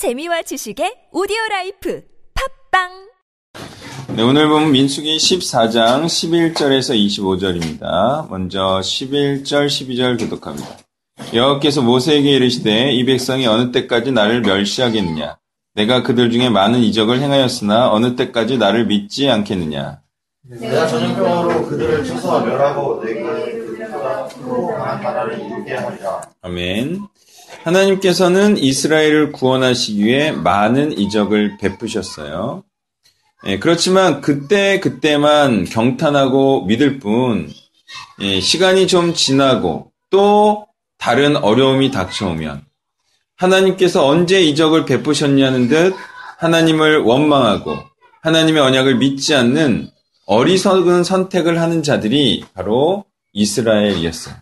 재미와 지식의 오디오 라이프 팟빵 네, 오늘 본문 민수기 14장 11절에서 25절입니다. 먼저 11절, 12절 교독합니다. 여호와께서 모세에게 이르시되 이 백성이 어느 때까지 나를 멸시하겠느냐? 내가 그들 중에 많은 이적을 행하였으나 어느 때까지 나를 믿지 않겠느냐? 내가 전염병으로 그들을 쳐서 멸하고 네게 그들보다 크고 강한 나라를 이루게 하리라. 아멘. 하나님께서는 이스라엘을 구원하시기 위해 많은 이적을 베푸셨어요. 예, 그렇지만 그때 그때만 경탄하고 믿을 뿐 예, 시간이 좀 지나고 또 다른 어려움이 닥쳐오면 하나님께서 언제 이적을 베푸셨냐는 듯 하나님을 원망하고 하나님의 언약을 믿지 않는 어리석은 선택을 하는 자들이 바로 이스라엘이었어요.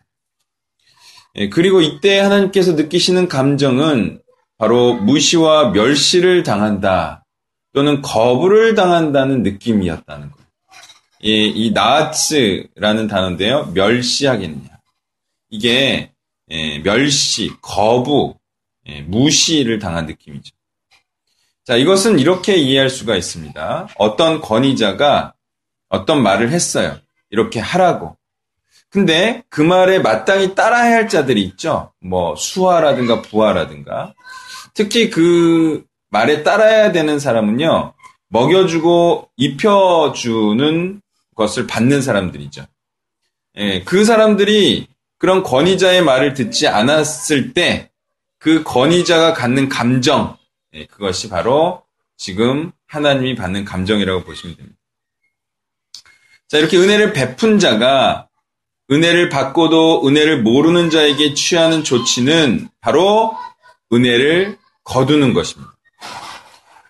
예, 그리고 이때 하나님께서 느끼시는 감정은 바로 무시와 멸시를 당한다 또는 거부를 당한다는 느낌이었다는 거예요. 예, 이 나츠라는 단어인데요. 멸시하겠느냐. 이게 예, 멸시, 거부, 예, 무시를 당한 느낌이죠. 자, 이것은 이렇게 이해할 수가 있습니다. 어떤 권위자가 어떤 말을 했어요. 이렇게 하라고. 근데 그 말에 마땅히 따라야 할 자들이 있죠. 뭐 수하라든가 부하라든가. 특히 그 말에 따라야 되는 사람은요. 먹여주고 입혀주는 것을 받는 사람들이죠. 예, 그 사람들이 그런 권위자의 말을 듣지 않았을 때 그 권위자가 갖는 감정, 예, 그것이 바로 지금 하나님이 받는 감정이라고 보시면 됩니다. 자, 이렇게 은혜를 베푼 자가 은혜를 받고도 은혜를 모르는 자에게 취하는 조치는 바로 은혜를 거두는 것입니다.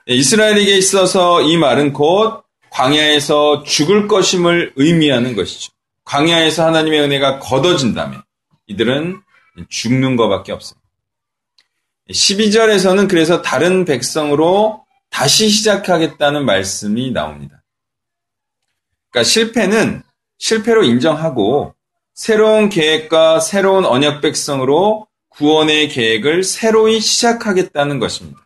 예, 이스라엘에게 있어서 이 말은 곧 광야에서 죽을 것임을 의미하는 것이죠. 광야에서 하나님의 은혜가 걷어진다면 이들은 죽는 것밖에 없습니다. 12절에서는 그래서 다른 백성으로 다시 시작하겠다는 말씀이 나옵니다. 그러니까 실패는 실패로 인정하고 새로운 계획과 새로운 언약 백성으로 구원의 계획을 새로이 시작하겠다는 것입니다.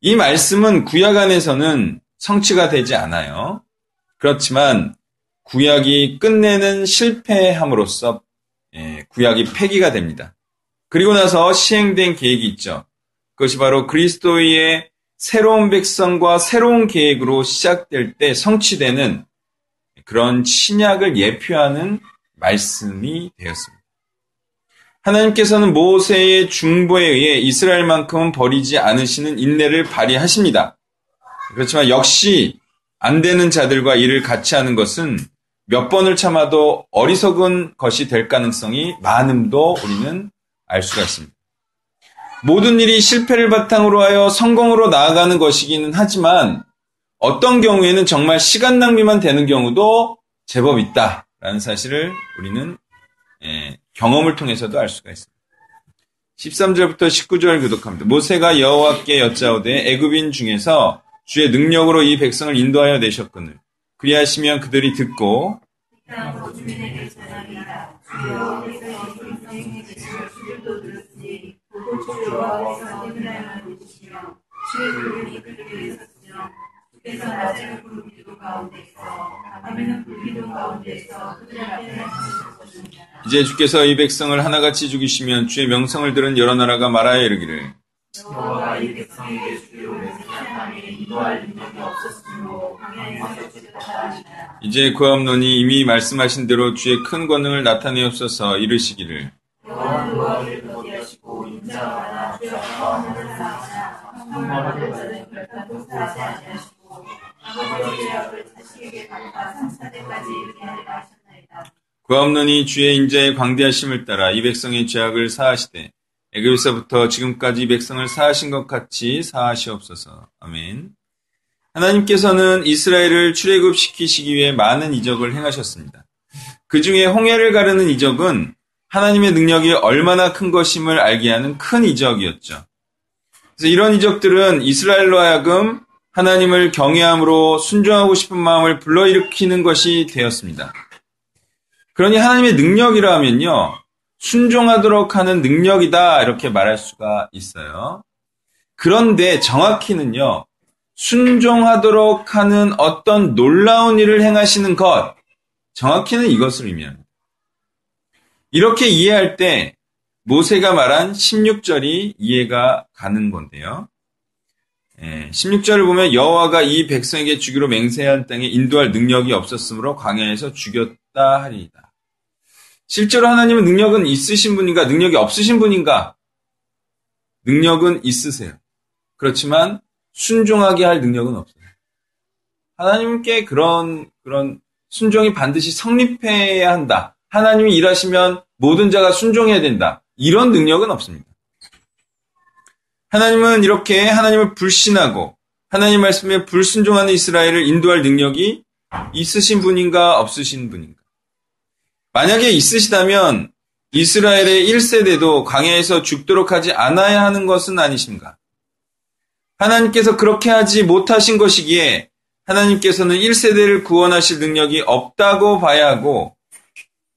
이 말씀은 구약 안에서는 성취가 되지 않아요. 그렇지만 구약이 끝내는 실패함으로써 예, 구약이 폐기가 됩니다. 그리고 나서 시행된 계획이 있죠. 그것이 바로 그리스도의 새로운 백성과 새로운 계획으로 시작될 때 성취되는 그런 신약을 예표하는 말씀이 되었습니다. 하나님께서는 모세의 중보에 의해 이스라엘만큼은 버리지 않으시는 인내를 발휘하십니다. 그렇지만 역시 안 되는 자들과 일을 같이 하는 것은 몇 번을 참아도 어리석은 것이 될 가능성이 많음도 우리는 알 수가 있습니다. 모든 일이 실패를 바탕으로 하여 성공으로 나아가는 것이기는 하지만 어떤 경우에는 정말 시간 낭비만 되는 경우도 제법 있다 라는 사실을 우리는 예, 경험을 통해서도 알 수가 있습니다. 13절부터 19절 교독합니다. 모세가 여호와께 여짜오되 애굽인 중에서 주의 능력으로 이 백성을 인도하여 내셨거늘 그리하시면 그들이 듣고 이제 주께서 이 백성을 하나같이 죽이시면 주의 명성을 들은 여러 나라가 말하여 이르기를. 이. 이제 구함론이 이미 말씀하신 대로 주의 큰 권능을 나타내옵소서 이르시기를 여호와는 노아를 거기하시고 인자와나 죄악과 하늘을 쌓으시나 성공하는 자는 결단도 하지 아니하시고 아버지의 죄악을 자식에게 갚아 3사대까지 이르게 하리라 하셨나이다. 구함론이 주의 인자의 광대하심을 따라 이 백성의 죄악을 사하시되 애굽에서부터 지금까지 이 백성을 사하신 것 같이 사하시옵소서. 아멘. 하나님께서는 이스라엘을 출애굽시키시기 위해 많은 이적을 행하셨습니다. 그 중에 홍해를 가르는 이적은 하나님의 능력이 얼마나 큰 것임을 알게 하는 큰 이적이었죠. 그래서 이런 이적들은 이스라엘로 하여금 하나님을 경외함으로 순종하고 싶은 마음을 불러일으키는 것이 되었습니다. 그러니 하나님의 능력이라 하면요. 순종하도록 하는 능력이다 이렇게 말할 수가 있어요. 그런데 정확히는요, 순종하도록 하는 어떤 놀라운 일을 행하시는 것, 정확히는 이것을 의미합니다. 이렇게 이해할 때 모세가 말한 16절이 이해가 가는 건데요. 16절을 예, 보면 여호와가 이 백성에게 주기로 맹세한 땅에 인도할 능력이 없었으므로 광야에서 죽였다 하리이다. 실제로 하나님은 능력은 있으신 분인가 능력이 없으신 분인가? 능력은 있으세요. 그렇지만 순종하게 할 능력은 없어요. 하나님께 그런 그런 순종이 반드시 성립해야 한다. 하나님이 일하시면 모든 자가 순종해야 된다. 이런 능력은 없습니다. 하나님은 이렇게 하나님을 불신하고 하나님 말씀에 불순종하는 이스라엘을 인도할 능력이 있으신 분인가 없으신 분인가? 만약에 있으시다면 이스라엘의 1세대도 광야에서 죽도록 하지 않아야 하는 것은 아니신가? 하나님께서 그렇게 하지 못하신 것이기에 하나님께서는 1세대를 구원하실 능력이 없다고 봐야 하고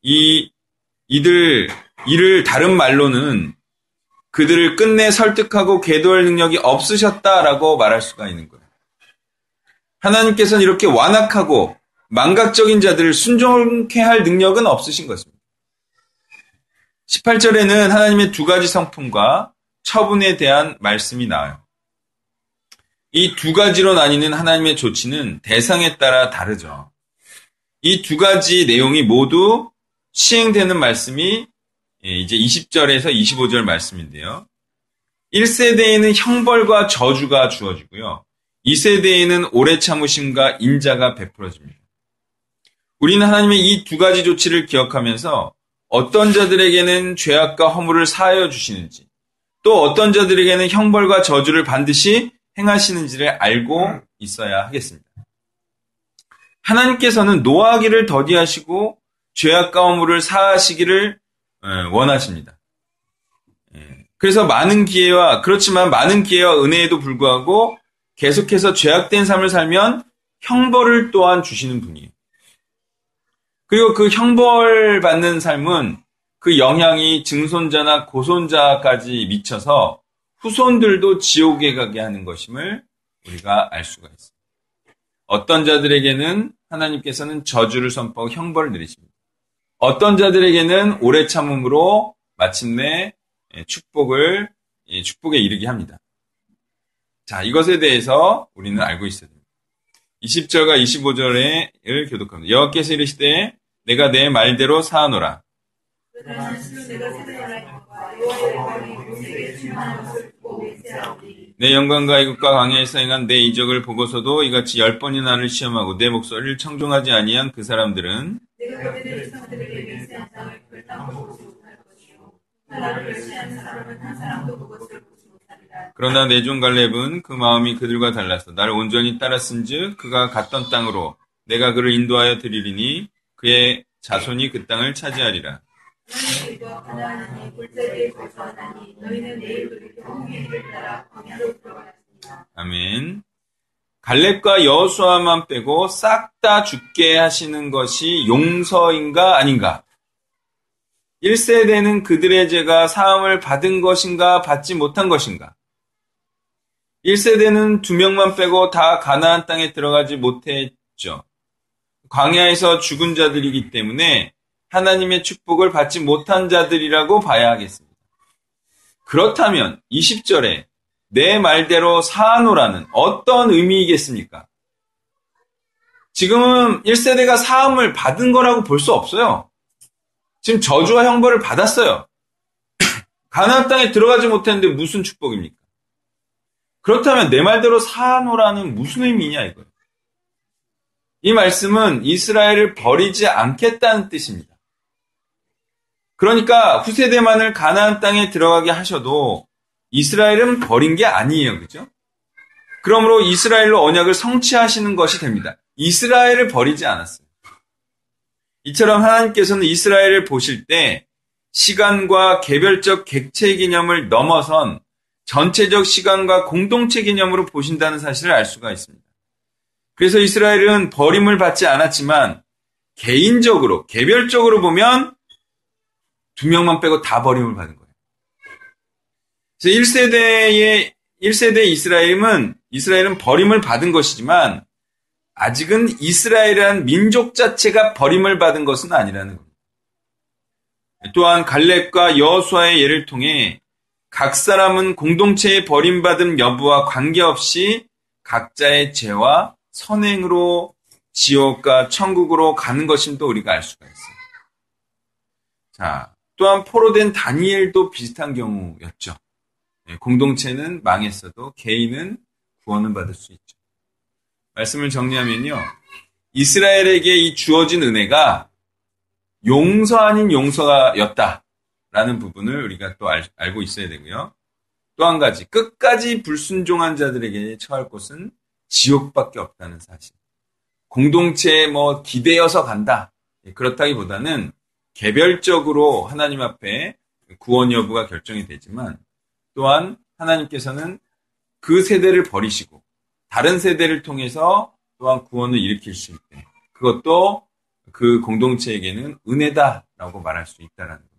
이 이들 이를 다른 말로는 그들을 끝내 설득하고 계도할 능력이 없으셨다라고 말할 수가 있는 거예요. 하나님께서는 이렇게 완악하고 망각적인 자들을 순종케 할 능력은 없으신 것입니다. 18절에는 하나님의 두 가지 성품과 처분에 대한 말씀이 나와요. 이 두 가지로 나뉘는 하나님의 조치는 대상에 따라 다르죠. 이 두 가지 내용이 모두 시행되는 말씀이 예, 이제 20절에서 25절 말씀인데요. 1세대에는 형벌과 저주가 주어지고요. 2세대에는 오래 참으심과 인자가 베풀어집니다. 우리는 하나님의 이 두 가지 조치를 기억하면서 어떤 자들에게는 죄악과 허물을 사하여 주시는지, 또 어떤 자들에게는 형벌과 저주를 반드시 행하시는지를 알고 있어야 하겠습니다. 하나님께서는 노하기를 더디하시고 죄악과 허물을 사하시기를 예, 원하십니다. 예, 그래서 많은 기회와 그렇지만 많은 기회와 은혜에도 불구하고 계속해서 죄악된 삶을 살면 형벌을 또한 주시는 분이에요. 그리고 그 형벌 받는 삶은 그 영향이 증손자나 고손자까지 미쳐서 후손들도 지옥에 가게 하는 것임을 우리가 알 수가 있습니다. 어떤 자들에게는 하나님께서는 저주를 선포하고 형벌을 내리십니다. 어떤 자들에게는 오래 참음으로 마침내 예, 축복을 예, 축복에 이르게 합니다. 자, 이것에 대해서 우리는 알고 있어야 됩니다. 20절과 25절을 교독합니다. 여호와께서 이르시되 내가 내 말대로 사하노라. 내 영광과 이국과 광야에서 행한 내 이적을 보고서도 이같이 열 번이나 나를 시험하고 내 목소리를 청종하지 아니한 그 사람들은 그러나 내종 갈렙은 그 마음이 그들과 달라서 나를 온전히 따랐은즉 그가 갔던 땅으로 내가 그를 인도하여 드리리니 그의 자손이 그 땅을 차지하리라. 아멘. 갈렙과 여수아만 빼고 싹 다 죽게 하시는 것이 용서인가 아닌가? 1세대는 그들의 죄가 사함을 받은 것인가 받지 못한 것인가? 1세대는 두 명만 빼고 다 가나안 땅에 들어가지 못했죠. 광야에서 죽은 자들이기 때문에 하나님의 축복을 받지 못한 자들이라고 봐야 하겠습니다. 그렇다면 20절에 내 말대로 사노라는 어떤 의미이겠습니까? 지금은 1세대가 사함을 받은 거라고 볼 수 없어요. 지금 저주와 형벌을 받았어요. 가나안 땅에 들어가지 못했는데 무슨 축복입니까? 그렇다면 내 말대로 사노라는 무슨 의미냐 이거예요. 이 말씀은 이스라엘을 버리지 않겠다는 뜻입니다. 그러니까 후세대만을 가나안 땅에 들어가게 하셔도 이스라엘은 버린 게 아니에요. 그죠? 그러므로 이스라엘로 언약을 성취하시는 것이 됩니다. 이스라엘을 버리지 않았어요. 이처럼 하나님께서는 이스라엘을 보실 때 시간과 개별적 객체 개념을 넘어선 전체적 시간과 공동체 개념으로 보신다는 사실을 알 수가 있습니다. 그래서 이스라엘은 버림을 받지 않았지만 개인적으로, 개별적으로 보면 두 명만 빼고 다 버림을 받은 거예요. 그래서 1세대의 1세대 이스라엘은 이스라엘은 버림을 받은 것이지만 아직은 이스라엘이라는 민족 자체가 버림을 받은 것은 아니라는 겁니다. 또한 갈렙과 여호수아의 예를 통해 각 사람은 공동체의 버림받음 여부와 관계없이 각자의 죄와 선행으로 지옥과 천국으로 가는 것임도 우리가 알 수가 있어요. 자, 또한 포로된 다니엘도 비슷한 경우였죠. 예, 공동체는 망했어도 개인은 구원을 받을 수 있죠. 말씀을 정리하면요. 이스라엘에게 이 주어진 은혜가 용서 아닌 용서였다라는 부분을 우리가 또 알, 알고 있어야 되고요. 또 한 가지, 끝까지 불순종한 자들에게 처할 곳은 지옥밖에 없다는 사실. 공동체에 뭐 기대어서 간다. 예, 그렇다기보다는 개별적으로 하나님 앞에 구원 여부가 결정이 되지만 또한 하나님께서는 그 세대를 버리시고 다른 세대를 통해서 또한 구원을 일으킬 수 있대. 그것도 그 공동체에게는 은혜다라고 말할 수 있다라는 거.